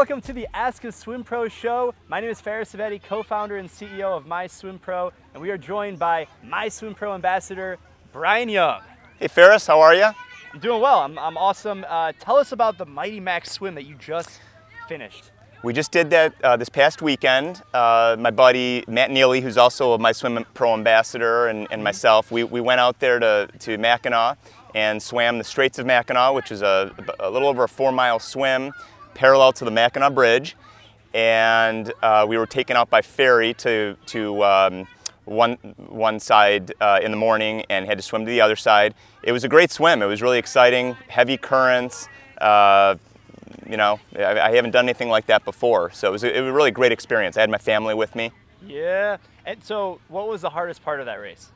Welcome to the Ask a Swim Pro show. My name is Fares Ksebati, co-founder and CEO of MySwimPro, and we are joined by MySwimPro ambassador, Brian Young. Hey Ferris, how are you? I'm doing well. I'm, I'm awesome. Uh, tell us about the Mighty Mac swim that you just finished. We just did that uh, this past weekend. Uh, my buddy Matt Neely, who's also My Swim Pro ambassador, and, and myself, we, we went out there to, to Mackinac and swam the Straits of Mackinac, which is a, a little over a four mile swim parallel to the Mackinac Bridge. And uh, we were taken out by ferry to, to um, one, one side uh, in the morning and had to swim to the other side. It was a great swim. It was really exciting, heavy currents. Uh, you know, I, I, haven't done anything like that before. So it was, a, it was a really great experience. I had my family with me. Yeah. And so what was the hardest part of that race?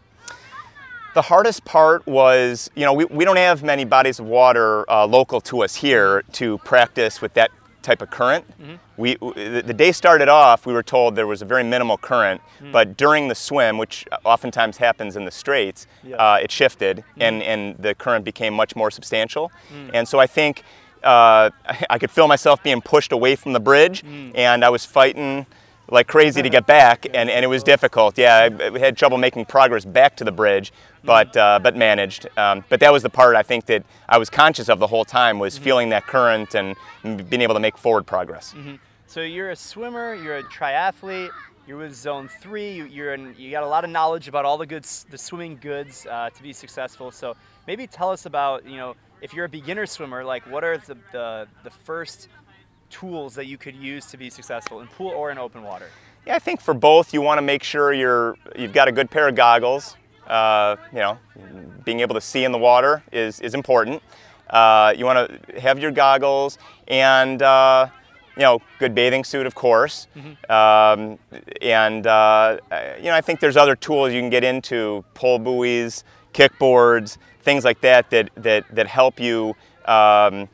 The hardest part was, you know, we, we don't have many bodies of water uh, local to us here to practice with that type of current. Mm-hmm. We, the day started off, we were told there was a very minimal current, mm-hmm. but during the swim, which oftentimes happens in the straits, yeah. uh, it shifted mm-hmm. and, and the current became much more substantial. Mm. And so I think uh, I could feel myself being pushed away from the bridge, mm. and I was fighting like crazy to get back, and, and it was difficult. Yeah, I had trouble making progress back to the bridge, but uh, but managed. Um, but that was the part I think that I was conscious of the whole time was mm-hmm. feeling that current and being able to make forward progress. Mm-hmm. So you're a swimmer, you're a triathlete. You're with Zone Three. You, are in, you got a lot of knowledge about all the goods, the swimming goods uh, to be successful. So maybe tell us about you know if you're a beginner swimmer, like what are the, the, the first tools that you could use to be successful in pool or in open water? Yeah, I think for both, you want to make sure you're you've got a good pair of goggles. Uh, you know, being able to see in the water is is important. Uh, you want to have your goggles and uh, you know good bathing suit, of course. Mm-hmm. Um, and uh, you know, I think there's other tools you can get into: pull buoys, kickboards, things like that that that that help you. Um,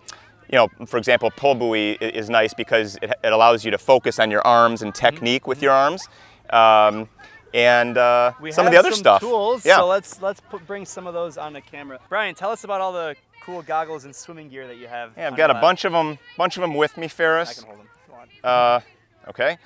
you know, for example, pull buoy is nice because it, it allows you to focus on your arms and mm-hmm. technique with your arms. Um, and uh, some of the other some stuff. Tools, yeah. So let's let's put, bring some of those on the camera. Brian, tell us about all the cool goggles and swimming gear that you have. Yeah, I've got a bunch of them, bunch of them with me, Fares. I can hold them. Uh, okay.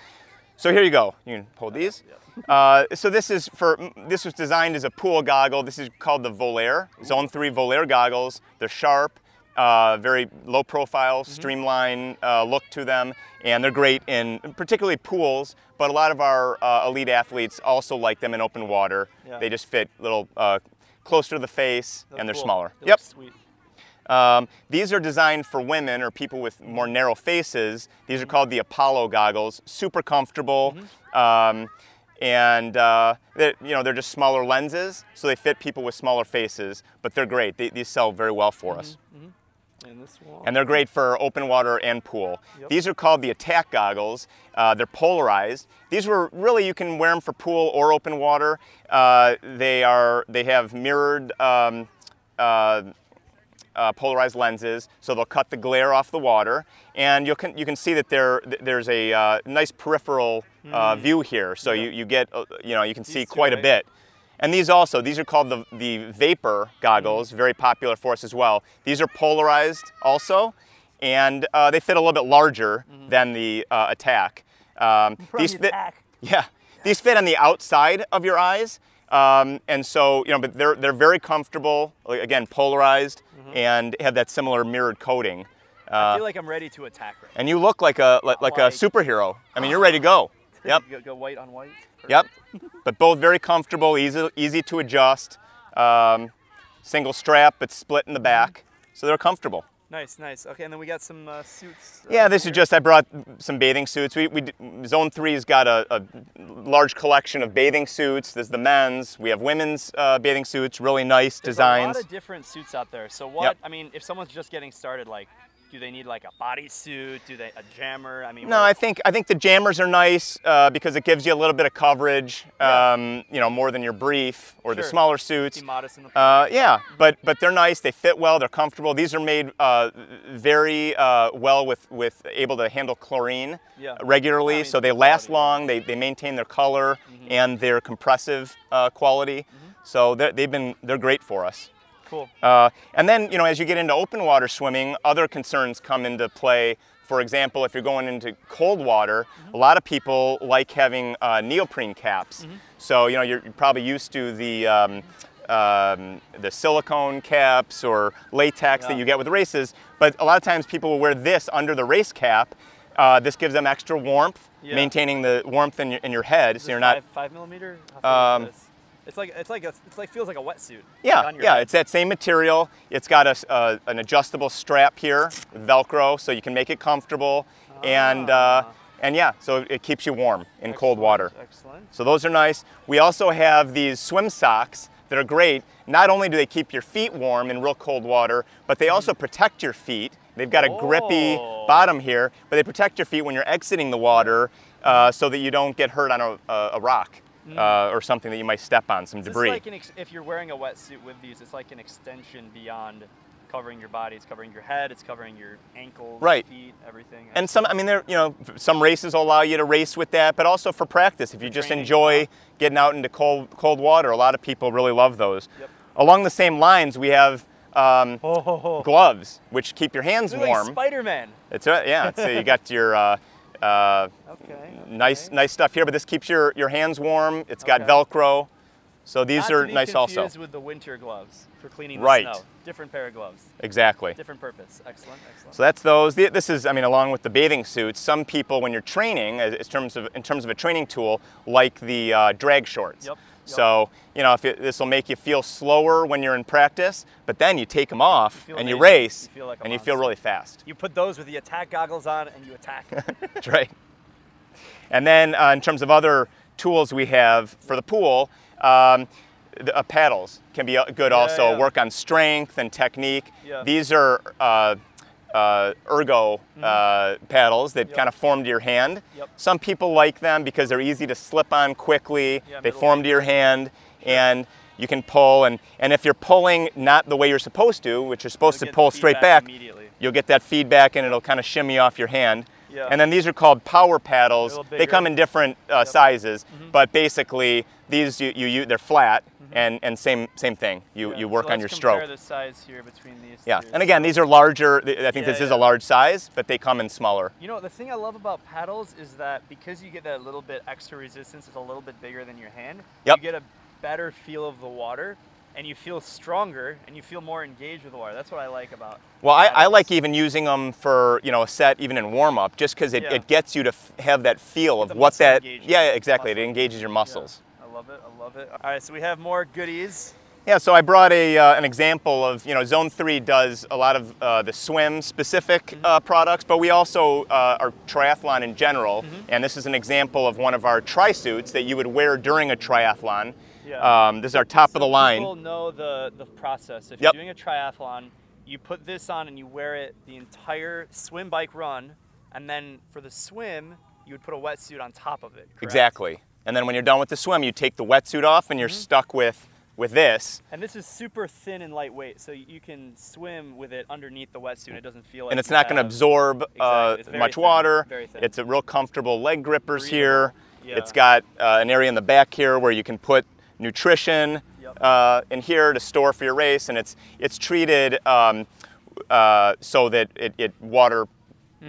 So here you go. You can hold these. Uh, so this is for this was designed as a pool goggle. This is called the Volare Zone 3 Volare goggles. They're sharp uh, very low profile, mm-hmm. streamline uh, look to them, and they're great in particularly pools. But a lot of our uh, elite athletes also like them in open water. Yeah. They just fit a little uh, closer to the face, and they're cool. smaller. Yep. Um, these are designed for women or people with more narrow faces. These are mm-hmm. called the Apollo goggles. Super comfortable. Mm-hmm. Um, and uh, you know they're just smaller lenses, so they fit people with smaller faces. But they're great. They, these sell very well for mm-hmm. us. Mm-hmm. And, and they're great for open water and pool. Yep. These are called the attack goggles. Uh, they're polarized. These were really you can wear them for pool or open water. Uh, they are they have mirrored um, uh, uh polarized lenses, so they'll cut the glare off the water, and you can you can see that there there's a uh, nice peripheral mm. view here, so you, you get you know you can These see quite a bit. And these also, these are called the, the vapor goggles, very popular for us as well. These are polarized also, and uh, they fit a little bit larger mm-hmm. than the uh, attack. Um, these fit, attack. yeah, these fit on the outside of your eyes, um, and so you know, but they're they're very comfortable. Again, polarized mm-hmm. and have that similar mirrored coating. Uh, I feel like I'm ready to attack right And you look like a like, like a superhero. I mean, you're ready to go. Yep. go, go white on white. Yep, but both very comfortable, easy, easy to adjust. Um, single strap, but split in the back, so they're comfortable. Nice, nice. Okay, and then we got some uh, suits. Uh, yeah, this here. is just, I brought some bathing suits. We, we Zone 3's got a, a, large collection of bathing suits. There's the men's, we have women's uh, bathing suits, really nice There's designs. There's a lot of different suits out there. So what, yep. I mean, if someone's just getting started, like, do they need like a bodysuit? Do they a jammer? I mean, no. I think I think the jammers are nice uh, because it gives you a little bit of coverage. Yeah. Um, you know, more than your brief or sure. the smaller suits. Be modest in the uh, yeah, but but they're nice. They fit well. They're comfortable. These are made uh, very uh, well with with able to handle chlorine yeah. regularly, so they last long. They they maintain their color mm-hmm. and their compressive uh, quality. Mm-hmm. So they've been they're great for us. Cool. Uh, and then, you know, as you get into open water swimming, other concerns come into play. For example, if you're going into cold water, Mm-hmm. a lot of people like having uh, neoprene caps. Mm-hmm. So, you know, you're, you're probably used to the, um, um, the silicone caps or latex that you get with races, but a lot of times people will wear this under the race cap. Uh, this gives them extra warmth, Yeah. maintaining the warmth in your, in your head, Is so you're not five, five millimeter. Um? It's like it's like a, it's like feels like a wetsuit. Yeah, like on your yeah, head. it's that same material. It's got a, uh, an adjustable strap here Velcro, so you can make it comfortable, and uh, Ah. and yeah, so it keeps you warm in cold water. Excellent, Excellent. So those are nice. We also have these swim socks that are great. Not only do they keep your feet warm in real cold water, but they also protect your feet. They've got a grippy Oh. bottom here, but they protect your feet when you're exiting the water, uh, so that you don't get hurt on a, a rock. Uh, or something that you might step on, some debris. like an ex- if you're wearing a wetsuit with these, it's like an extension beyond covering your body. It's covering your head. It's covering your ankles, Right. feet, everything. And some, I mean, there, you know, some races will allow you to race with that, but also for practice. If you just training, enjoy yeah. getting out into cold, cold water, a lot of people really love those. Yep. Along the same lines, we have um, oh, ho, ho. gloves, which keep your hands Look like warm. Spider-Man. It's right, yeah. So you got your uh, uh, Okay. nice, okay. nice stuff here, but this keeps your, your hands warm. It's got Okay. Velcro, so these Not are to be nice also. confused with the winter gloves for cleaning the Right. snow. Different pair of gloves. Exactly. Different purpose. Excellent. Excellent. So that's those. This is, I mean, along with the bathing suits, some people, when you're training, in terms of in terms of a training tool, like the uh, drag shorts. Yep, yep. So you know, if this will make you feel slower when you're in practice, but then you take them off feel and you race, You like and you feel really fast. you put those with the attack goggles on, and you attack. That's right. And then uh, in terms of other tools we have for the pool, um, the, uh, paddles can be uh, good also. yeah. Work on strength and technique. Yeah. These are uh, uh, ergo uh, paddles that Mm-hmm. Yep. kind of form to your hand. Yep. Some people like them because they're easy to slip on quickly. Yeah, they form to your hand, and you can pull. And, and if you're pulling not the way you're supposed to, which you're supposed You'll to pull straight back, you'll get that feedback and it'll kind of shimmy off your hand. Yeah. And then these are called power paddles. They come in different uh, sizes, but basically these you, you, you they're flat and, and same same thing. You Yeah, you work so on your stroke. Compare the size here between these. Yeah. two. And again, these are larger. I think Yeah, this is a large size, but they come in smaller. You know, the thing I love about paddles is that because you get that little bit extra resistance, it's a little bit bigger than your hand. Yep. You get a better feel of the water, and you feel stronger, and you feel more engaged with the water. That's what I like about. Well, I, I like even using them for you know a set even in warm up, just because it, Yeah. it gets you to f- have that feel of what that. engagement. Yeah, exactly. Muscle It engages your Yeah, muscles. I love it. I love it. All right, so we have more goodies. Yeah, so I brought a, uh, an example of, you know, Zone 3 does a lot of uh, the swim specific Mm-hmm. uh, products, but we also uh, are triathlon in general. Mm-hmm. And this is an example of one of our tri suits that you would wear during a triathlon. Yeah. Um, this is our top of the So line. People know the the process. If Yep. you're doing a triathlon, you put this on and you wear it the entire swim bike run, and then for the swim, you would put a wetsuit on top of it. correct? Exactly. And then when you're done with the swim, you take the wetsuit off and you're Mm-hmm. stuck with, with this. And this is super thin and lightweight, so you can swim with it underneath the wetsuit. It doesn't feel like and it's not going to absorb uh, Exactly. Very much thin, water. very thin. It's a real comfortable leg grippers Breathable. here. Yeah. It's got uh, an area in the back here where you can put nutrition Yep. uh, in here to store for your race, and it's it's treated um, uh, so that it, it water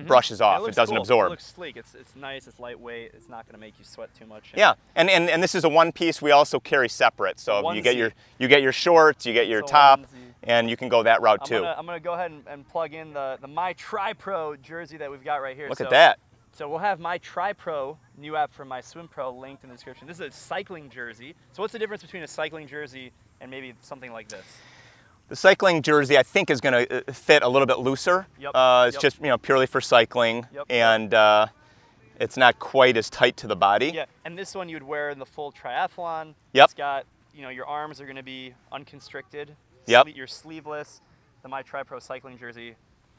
brushes off. It, looks doesn't cool. absorb. It looks sleek. It's, it's nice. It's lightweight. It's not going to make you sweat too much. yeah, and, and and this is a one piece we also carry separate. So you get your you get your shorts, you get your It's top, and you can go that route I'm too. gonna, I'm gonna go ahead and, and plug in the, the My Tri Pro jersey that we've got right here. Look So- at that. So we'll have my Tri Pro new app for MySwimPro linked in the description. This is a cycling jersey. So what's the difference between a cycling jersey and maybe something like this? The cycling jersey, I think, is going to fit a little bit looser. Yep, Uh, it's yep. just you know purely for cycling, Yep. and uh, it's not quite as tight to the body. Yeah, and this one you'd wear in the full triathlon. Yep. It's got, you know, your arms are gonna be unconstricted. Yep. You're sleeveless. The My Tri Pro cycling jersey,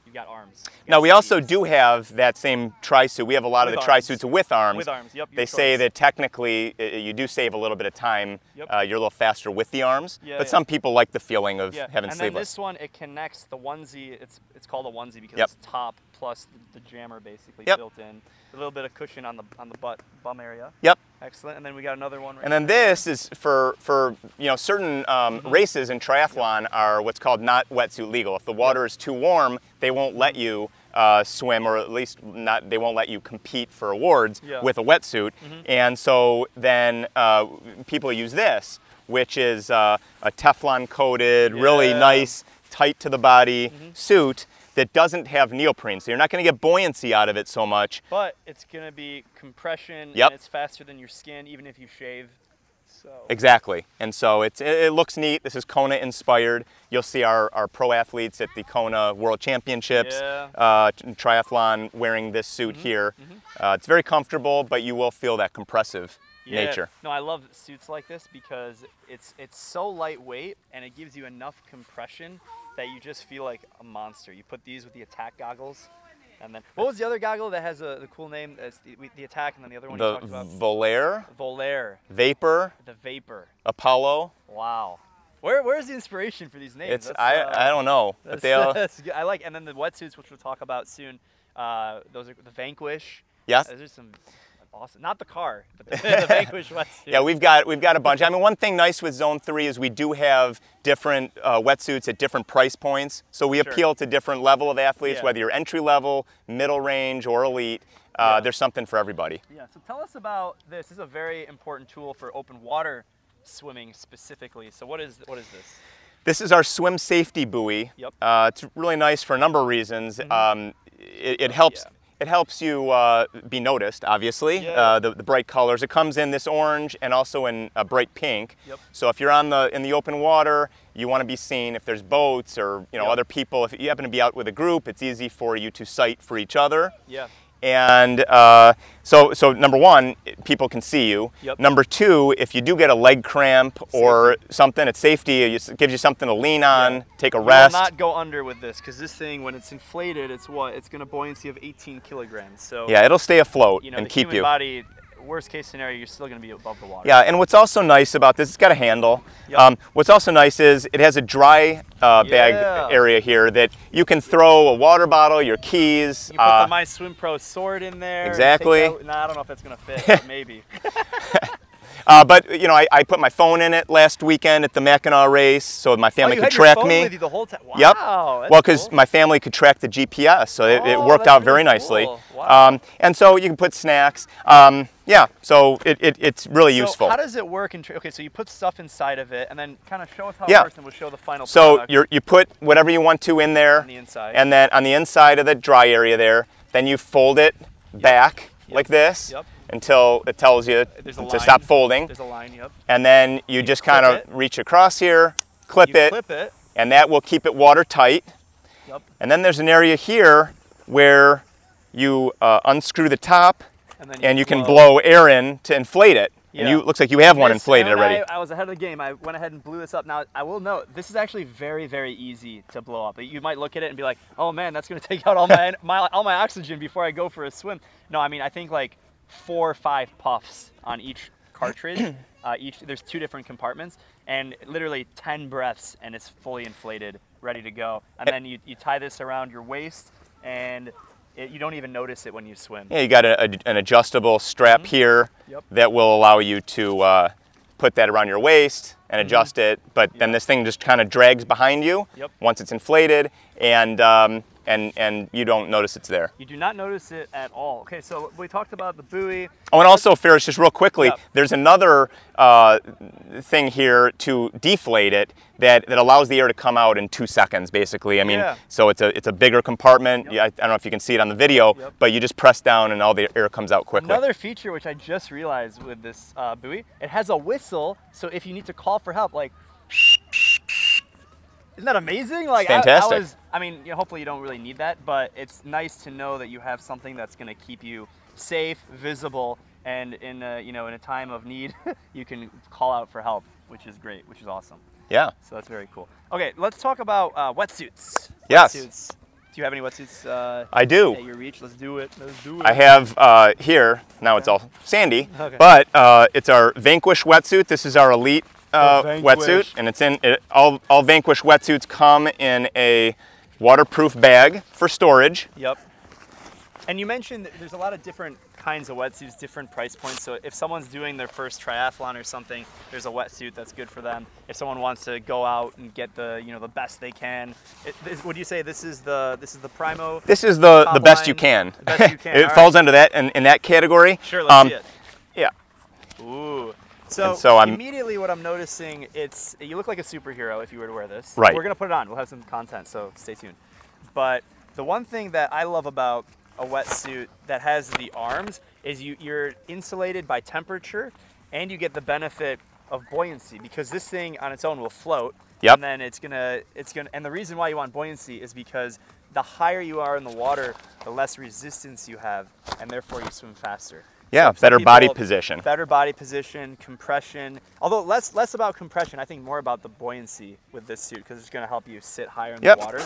you've got arms. You Now got we also do have that same tri suit. We have a lot of the tri arms. suits with arms. With arms, yep, They say that technically uh, you do save a little bit of time. Yep. Uh, you're a little faster with the arms, Yeah, but yeah. some people like the feeling of Yeah, having and then sleeveless. this one it connects the onesie. It's it's called a onesie because Yep. it's top plus the, the jammer basically Yep. built in. A little bit of cushion on the on the butt bum area. Yep. Excellent. And then we got another one right And then this is for for you know certain um, races in triathlon are what's called not wetsuit legal. If the water is too warm, they won't let you uh, swim, or at least not they won't let you compete for awards Yeah. with a wetsuit. And so then uh, people use this, which is uh, a Teflon coated, really nice, tight to the body suit that doesn't have neoprene. So you're not going to get buoyancy out of it so much. But it's gonna be compression Yep. and it's faster than your skin, even if you shave. So Exactly. And so it's, it, it looks neat. This is Kona inspired. You'll see our, our pro athletes at the Kona World Championships, Yeah. uh, triathlon, wearing this suit here. Uh, it's very comfortable, but you will feel that compressive yeah. nature. No, I love suits like this because it's it's so lightweight and it gives you enough compression that you just feel like a monster. You put these with the attack goggles. And then, what was the other goggle that has a the cool name? That's the, the attack, and then the other one you The talked about. Volare, Volare, Vapor, the Vapor. Apollo. Wow. Where where's the inspiration for these names? It's That's, I, uh, I don't know, but they all. I like, and then the wetsuits, which we'll talk about soon. Uh, those are the Vanquish. yes. Those are some awesome. Not the car, but the, the Vanquish wetsuit. Yeah, we've got we've got a bunch. I mean, one thing nice with Zone Three is we do have different uh, wetsuits at different price points. So we Sure. appeal to different level of athletes, Yeah. whether you're entry level, middle range, or elite. Uh, Yeah. There's something for everybody. Yeah. So tell us about this. This is a very important tool for open water swimming specifically. So what is what is this? This is our swim safety buoy. Yep. Uh, it's really nice for a number of reasons. Um, it, it helps. yeah. It helps you uh, be noticed, obviously. Yeah. Uh, the, the bright colors. It comes in this orange and also in a bright pink. Yep. So if you're on the in the open water, you want to be seen. If there's boats or you know Yep. other people, if you happen to be out with a group, it's easy for you to sight for each other. Yeah. And uh, so, so number one, people can see you. Yep. Number two, if you do get a leg cramp or something, it's safety. It gives you something to lean on, Yeah. take a You rest. will not go under with this because this thing, when it's inflated, it's what? It's going to buoyancy of 18 kilograms. So yeah, it'll stay afloat you know, and keep you. body, worst case scenario, you're still going to be above the water. Yeah, and what's also nice about this, it's got a handle. Yep. Um, what's also nice is it has a dry uh, bag Yeah. area here that you can throw a water bottle, your keys. You put uh, the My Swim Pro sword in there. Exactly. out- Nah, I don't know if that's gonna fit. but maybe. uh, but you know, I, I put my phone in it last weekend at the Mackinac race, so my oh, family you could track phone me. with you the whole time. Wow. Yep. well, because cool. my family could track the GPS, so it, it Oh, worked that's out really very nicely. cool. Wow. Um, and so you can put snacks. Um, yeah, so it, it, it's really So useful. how does it work? In tra- okay, so you put stuff inside of it, and then kind of show us how Yeah. it and we'll show the final so you you put whatever you want to in there, on the inside. and then on the inside of the dry area there, then you fold it back like this Yep. Until it tells you There's to line. stop folding. There's a line. Yep. And then you just kind of reach across here, clip you it, clip it. and that will keep it watertight. Yep. And then there's an area here where you uh, unscrew the top And then and you can blow air in to inflate it. And you looks like you have one This- inflated already. I, I was ahead of the game. I went ahead and blew this up. Now I will note this is actually very, very easy to blow up. You might look at it and be like, "Oh man, that's going to take out all my, my all my oxygen before I go for a swim." No, I mean I think like four or five puffs on each cartridge. uh, each there's two different compartments, and literally ten breaths, and it's fully inflated, ready to go. And then you, you tie this around your waist, and it, you don't even notice it when you swim. Yeah, you got a, a- an adjustable strap here Mm-hmm. Yep. that will allow you to uh, put that around your waist and adjust it. But then Mm-hmm. This thing just kind of drags behind you Yep. once it's inflated, and um, and and you don't notice it's there. You do not notice it at all. Okay, so we talked about the buoy. Oh, and also, Fares, just real quickly, Yep. there's another uh, thing here to deflate it that, that allows the air to come out in two seconds, basically. I mean, Yeah. so it's a it's a bigger compartment. Yep. Yeah, I, I don't know if you can see it on the video, Yep. but you just press down and all the air comes out quickly. Another feature which I just realized with this uh, buoy, it has a whistle, so if you need to call for help, like, isn't that amazing? Like, I- fantastic. I, was, I mean, you know, hopefully you don't really need that, but it's nice to know that you have something that's going to keep you safe, visible, and in a, you know in a time of need, you can call out for help, which is great, which is awesome. yeah. So that's very cool. Okay, let's talk about uh, wetsuits. Yes. Wetsuits. Do you have any wetsuits uh, I do. at your reach? Let's do it. Let's do it. I have uh, here, now it's all sandy, Okay. but uh, it's our Vanquish wetsuit. This is our elite uh, wetsuit, and it's in, it, all, all Vanquish wetsuits come in a waterproof bag for storage. Yep. And you mentioned there's a lot of different kinds of wetsuits, different price points. So if someone's doing their first triathlon or something, there's a wetsuit that's good for them. If someone wants to go out and get the you know the best they can, it, this, would you say this is the this is the primo? This is the, the best you can. best you can, it all falls under that in, in that category. Sure, let's Um, see it. Yeah. Ooh. So, And so I'm- immediately what I'm noticing, it's you look like a superhero if you were to wear this. Right. We're gonna put it on. We'll have some content, so stay tuned. But the one thing that I love about a wetsuit that has the arms is you, you're insulated by temperature and you get the benefit of buoyancy because this thing on its own will float. Yep. And then it's gonna it's gonna and the reason why you want buoyancy is because the higher you are in the water, the less resistance you have, and therefore you swim faster. Yeah, some better body people- position. Better body position, compression. Although less less about compression, I think more about the buoyancy with this suit because it's going to help you sit higher in Yep. the water.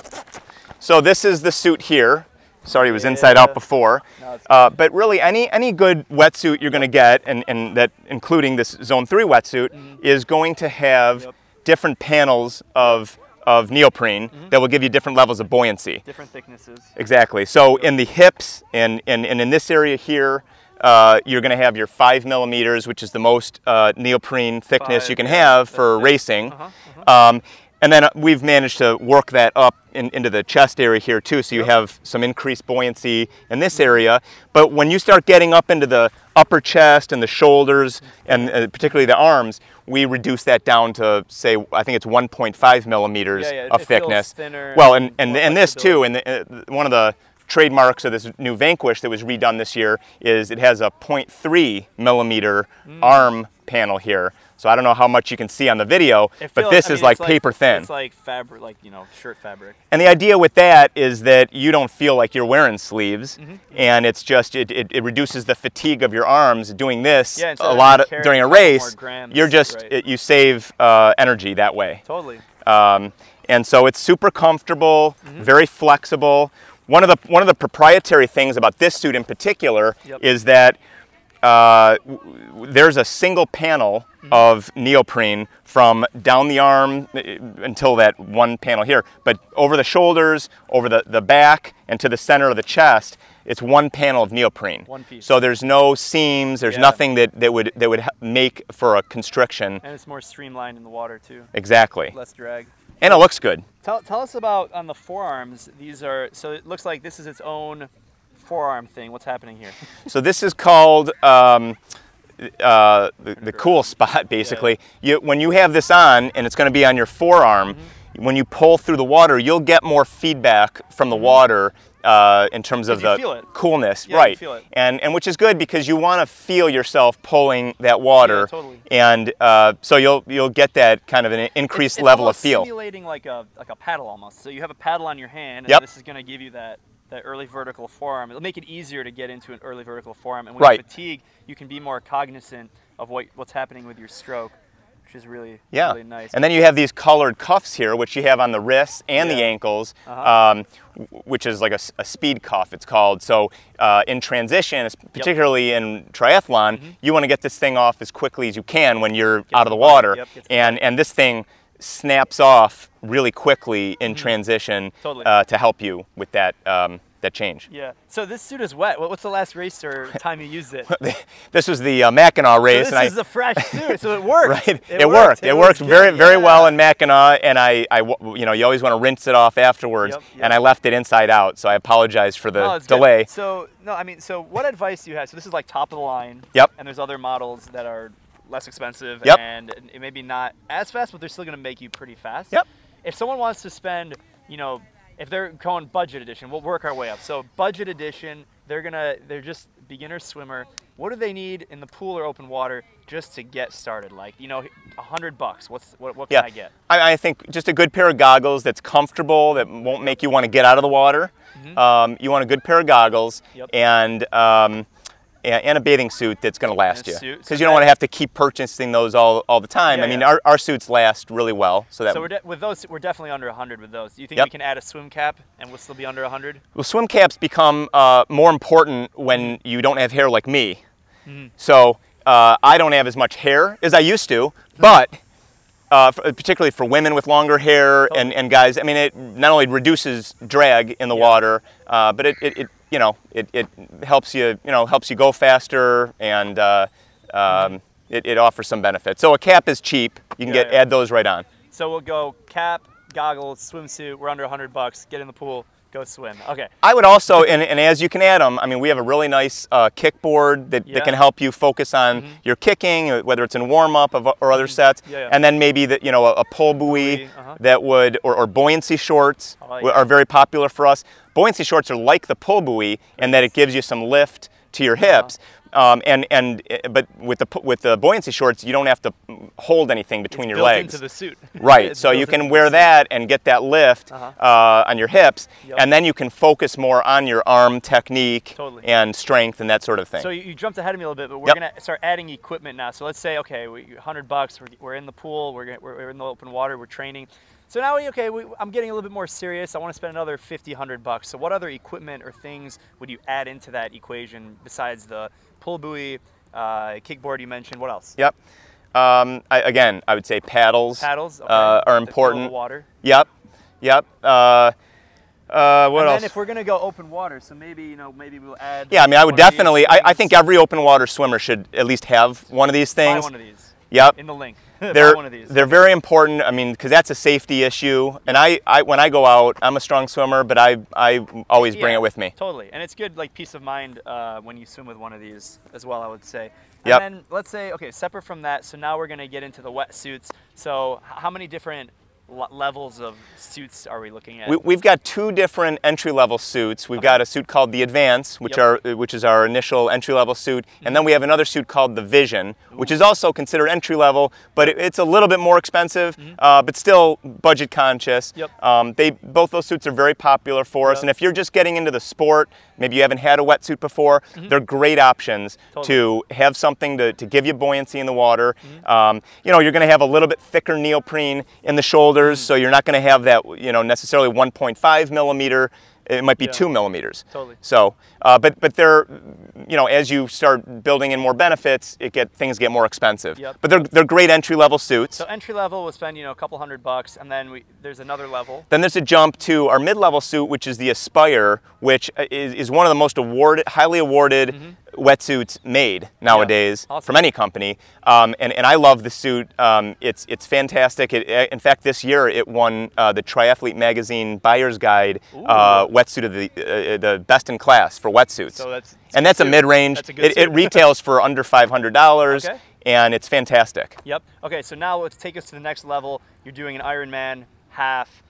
So this is the suit here. Sorry, it was inside out before. No, it's Uh, but really, any any good wetsuit you're going to get, and, and that including this Zone Three wetsuit, is going to have. Yep. different panels of of neoprene Mm-hmm. that will give you different levels of buoyancy. Different thicknesses. Exactly. So in the hips and, and, and in this area here, uh, you're going to have your five millimeters, which is the most uh, neoprene thickness Five, you can yeah, have for racing. Uh-huh, Um, and then uh, we've managed to work that up in, into the chest area here too, so you Yep. Mm-hmm. have some increased buoyancy in this area. But when you start getting up into the upper chest and the shoulders, and uh, particularly the arms, we reduce that down to say I think it's 1.5 millimeters Yeah, yeah, of feels thickness. thinner well, and and and, and this too, and the, uh, one of the trademarks of this new Vanquish that was redone this year is it has a 0.3 millimeter Mm. arm panel here. So I don't know how much you can see on the video, but this I is like it's paper thin. It's like fabric, like you know, shirt fabric. And the idea with that is that you don't feel like you're wearing sleeves, Mm-hmm. and it's just it, it, it reduces the fatigue of your arms doing this Yeah, a lot of, during a a couple more race. grams, you're just right. it, you save uh, energy that way. Totally. Um, and so it's super comfortable, Mm-hmm. very flexible. One of the one of the proprietary things about this suit in particular Yep. is that uh, there's a single panel Mm-hmm. of neoprene from down the arm uh, until that one panel here, but over the shoulders, over the, the back, and to the center of the chest, it's one panel of neoprene. One piece. So there's no seams. There's Yeah. nothing that, that would that would make for a constriction. And it's more streamlined in the water too. Exactly. Less drag. And it looks good. Tell, tell us about on the forearms. These are so it looks like this is its own forearm thing. What's happening here? So this is called um, uh, the, the cool spot, basically. You, when you have this on, and it's going to be on your forearm, Mm-hmm. when you pull through the water, you'll get more feedback from the water uh, in terms of the coolness, Yeah, right? And and which is good because you want to feel yourself pulling that water, totally. and uh, so you'll you'll get that kind of an increased It's- it's level of feel. Simulating like a like a paddle almost. So you have a paddle on your hand, and Yep. this is going to give you that that early vertical forearm. It'll make it easier to get into an early vertical forearm. And when Right. fatigue, you can be more cognizant of what what's happening with your stroke, which is really Yeah. really nice. And then you have these colored cuffs here, which you have on the wrists and the ankles, Uh-huh. um, which is like a speed cuff, it's called. So uh, in transition, particularly in triathlon, you want to get this thing off as quickly as you can when you're out of the the water. yep, get and, and this thing snaps off really quickly in transition Totally. uh, to help you with that, um, that change. yeah. So this suit is wet. What's the last race or time you used it? this was the uh, Mackinac So race, this and I is a fresh suit, so it worked. Right. It, worked. It, was worked good, very, very well in Mackinac, and I, I, you know, you always want to rinse it off afterwards, Yep, yep. and I left it inside out, so I apologize for the No, it's good. delay. So no, I mean, so what advice do you have? So this is like top of the line. Yep. And there's other models that are less expensive Yep. and it may be not as fast, but they're still going to make you pretty fast. Yep. If someone wants to spend, you know, if they're going budget edition, we'll work our way up. So budget edition, they're gonna, they're just beginner swimmer. What do they need in the pool or open water just to get started? Like, you know, a hundred bucks. What's what? What can Yeah. I get? I, I think just a good pair of goggles that's comfortable, that won't make you want to get out of the water. Um, you want a good pair of goggles. Yep. and um, and and a bathing suit that's going to last you, because So you don't want to have to keep purchasing those all, all the time. Yeah, I mean, yeah. our, our suits last really well, so that So we're de- with those, we're definitely under 100 with those. Do you think Yep. we can add a swim cap and we'll still be under 100? Well, swim caps become uh, more important when you don't have hair like me. Mm-hmm. So uh, I don't have as much hair as I used to, but uh, for, particularly for women with longer hair and, and guys, I mean, it not only reduces drag in the Yeah. water, uh, but it, it, it you know, it, it helps you, you know, helps you go faster and uh, um, it, it offers some benefits. So a cap is cheap. You can Yeah, get yeah. add those right on. So we'll go cap, goggles, swimsuit. We're under 100 bucks. Get in the pool, go swim. Okay. I would also, and, and as you can add them, I mean, we have a really nice uh, kickboard that, Yeah. that can help you focus on your kicking, uh, whether it's in warm up or other sets, Yeah, yeah. and then maybe that you know a, a pull buoy Buoy, uh-huh. that would, or, or buoyancy shorts like are very popular for us. Buoyancy shorts are like the pull buoy in that it gives you some lift to your hips. Um, and and uh, but with the with the buoyancy shorts, you don't have to hold anything between It's your built legs. into the suit. Right, so you can wear that and get that lift Uh-huh. uh, on your hips, Yep. and then you can focus more on your arm technique Totally. and strength and that sort of thing. So you, you jumped ahead of me a little bit, but we're Yep. gonna start adding equipment now. So let's say, okay, we, 100 bucks. We're, we're in the pool. We're, gonna, we're we're in the open water. We're training. So now, we, okay, we, I'm getting a little bit more serious. I want to spend another 50, 100 bucks. So what other equipment or things would you add into that equation besides the pull buoy, uh, kickboard you mentioned? What else? yep. Um, I, again, I would say paddles, Paddles okay, uh, are important. water. Yep, yep. Uh, uh, what and else? then if we're gonna go open water, so maybe you know maybe we'll add. yeah, I mean, I would one of these definitely. I, I think every open water swimmer should at least have one of these buy things. one of these Yep. in the link. They're one of these. they're very important. I mean, because that's a safety issue. And I, I when I go out, I'm a strong swimmer, but I I always bring it with me. Totally, and it's good like peace of mind uh, when you swim with one of these as well. I would say. Yep. And then let's say okay, separate from that. So now we're gonna get into the wetsuits. So how many different levels of suits are we looking at? We, we've got two different entry-level suits. We've got a suit called the Advance, which Yep. are which is our initial entry-level suit, and then we have another suit called the Vision, which is also considered entry-level, but it, it's a little bit more expensive, uh, but still budget-conscious. Yep. Um, they both those suits are very popular for us, and if you're just getting into the sport, maybe you haven't had a wetsuit before, they're great options Totally. to have something to, to give you buoyancy in the water. Mm-hmm. Um, you know, you're going to have a little bit thicker neoprene in the shoulders, so you're not going to have that, you know, necessarily 1.5 millimeter. It might be Yeah. two millimeters. Totally. So, uh, but but they're, you know, as you start building in more benefits, it get things get more expensive. Yep. But they're they're great entry level suits. so entry level, we'll spend you know a couple hundred bucks, and then we there's another level. Then there's a jump to our mid-level suit, which is the Aspire, which uh, is, is one of the most awarded, highly awarded wetsuits made nowadays Mm-hmm. Awesome. from any company. Um, and, and I love the suit. Um, it's it's fantastic. It, uh, in fact, this year it won uh, the Triathlete Magazine Buyer's Guide uh, wetsuit of the uh, the best in class for wetsuits. So that's and that's a mid-range. That's a good It, it retails for under five hundred dollars, Okay. and it's fantastic. Yep. Okay, so now let's take us to the next level. You're doing an Ironman half,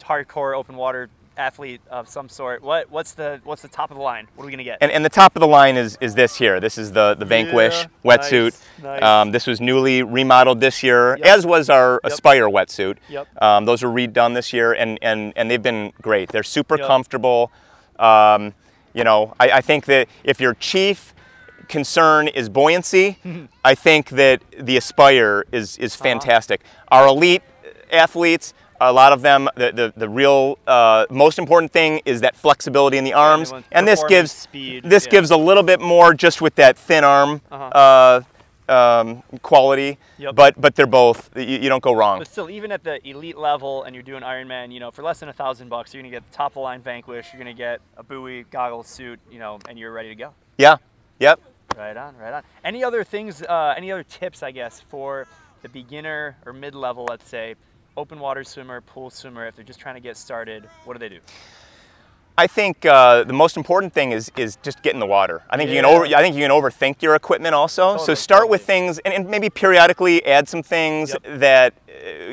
hardcore open water athlete of some sort. What what's the what's the top of the line? What are we gonna get? And, and the top of the line is, is this here. This is the, the Vanquish Yeah, wetsuit. nice, nice. Um, this was newly remodeled this year, Yep. as was our Yep. Aspire wetsuit. Yep. Um, those were redone this year, and, and, and they've been great. They're super Yep. comfortable. Um, you know, I, I think that if your chief concern is buoyancy, I think that the Aspire is, is Uh-huh. fantastic. Our elite athletes, a lot of them, the, the, the real uh, most important thing is that flexibility in the arms, want and this gives speed, this yeah. gives a little bit more just with that thin arm Uh-huh. uh, um, quality. Yep. But but they're both you, you don't go wrong. But still, even at the elite level, and you're doing Ironman, you know, for less than a thousand bucks, you're gonna get the top of the line Vanquish. You're gonna get a buoy, goggles, suit, you know, and you're ready to go. Yeah. Yep. Right on, right on. Any other things? Uh, any other tips, I guess, for the beginner or mid-level, let's say, open water swimmer, pool swimmer, if they're just trying to get started? What do they do? I think uh, the most important thing is is just get in the water. I think you can over I think you can overthink your equipment also. so Totally, start with things and, and maybe periodically add some things Yep. that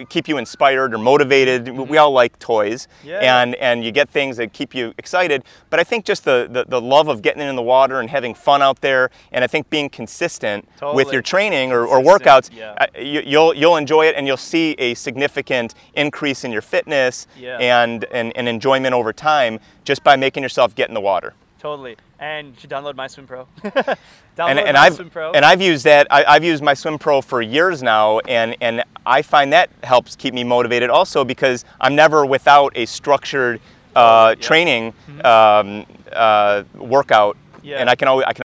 keep you inspired or motivated. We all like toys, Mm-hmm. Yeah. and and you get things that keep you excited. But I think just the, the the love of getting in the water and having fun out there, and I think being consistent with your training or, or workouts, yeah. uh, you, you'll you'll enjoy it and you'll see a significant increase in your fitness Yeah. and, and and enjoyment over time just by making yourself get in the water. Totally. And you should download MySwimPro. download And, and My I've Swim Pro. and I've used that. I, I've used MySwimPro for years now, and and I find that helps keep me motivated also because I'm never without a structured uh, yeah. Mm-hmm. training um, uh, workout, Yeah. and I can always I can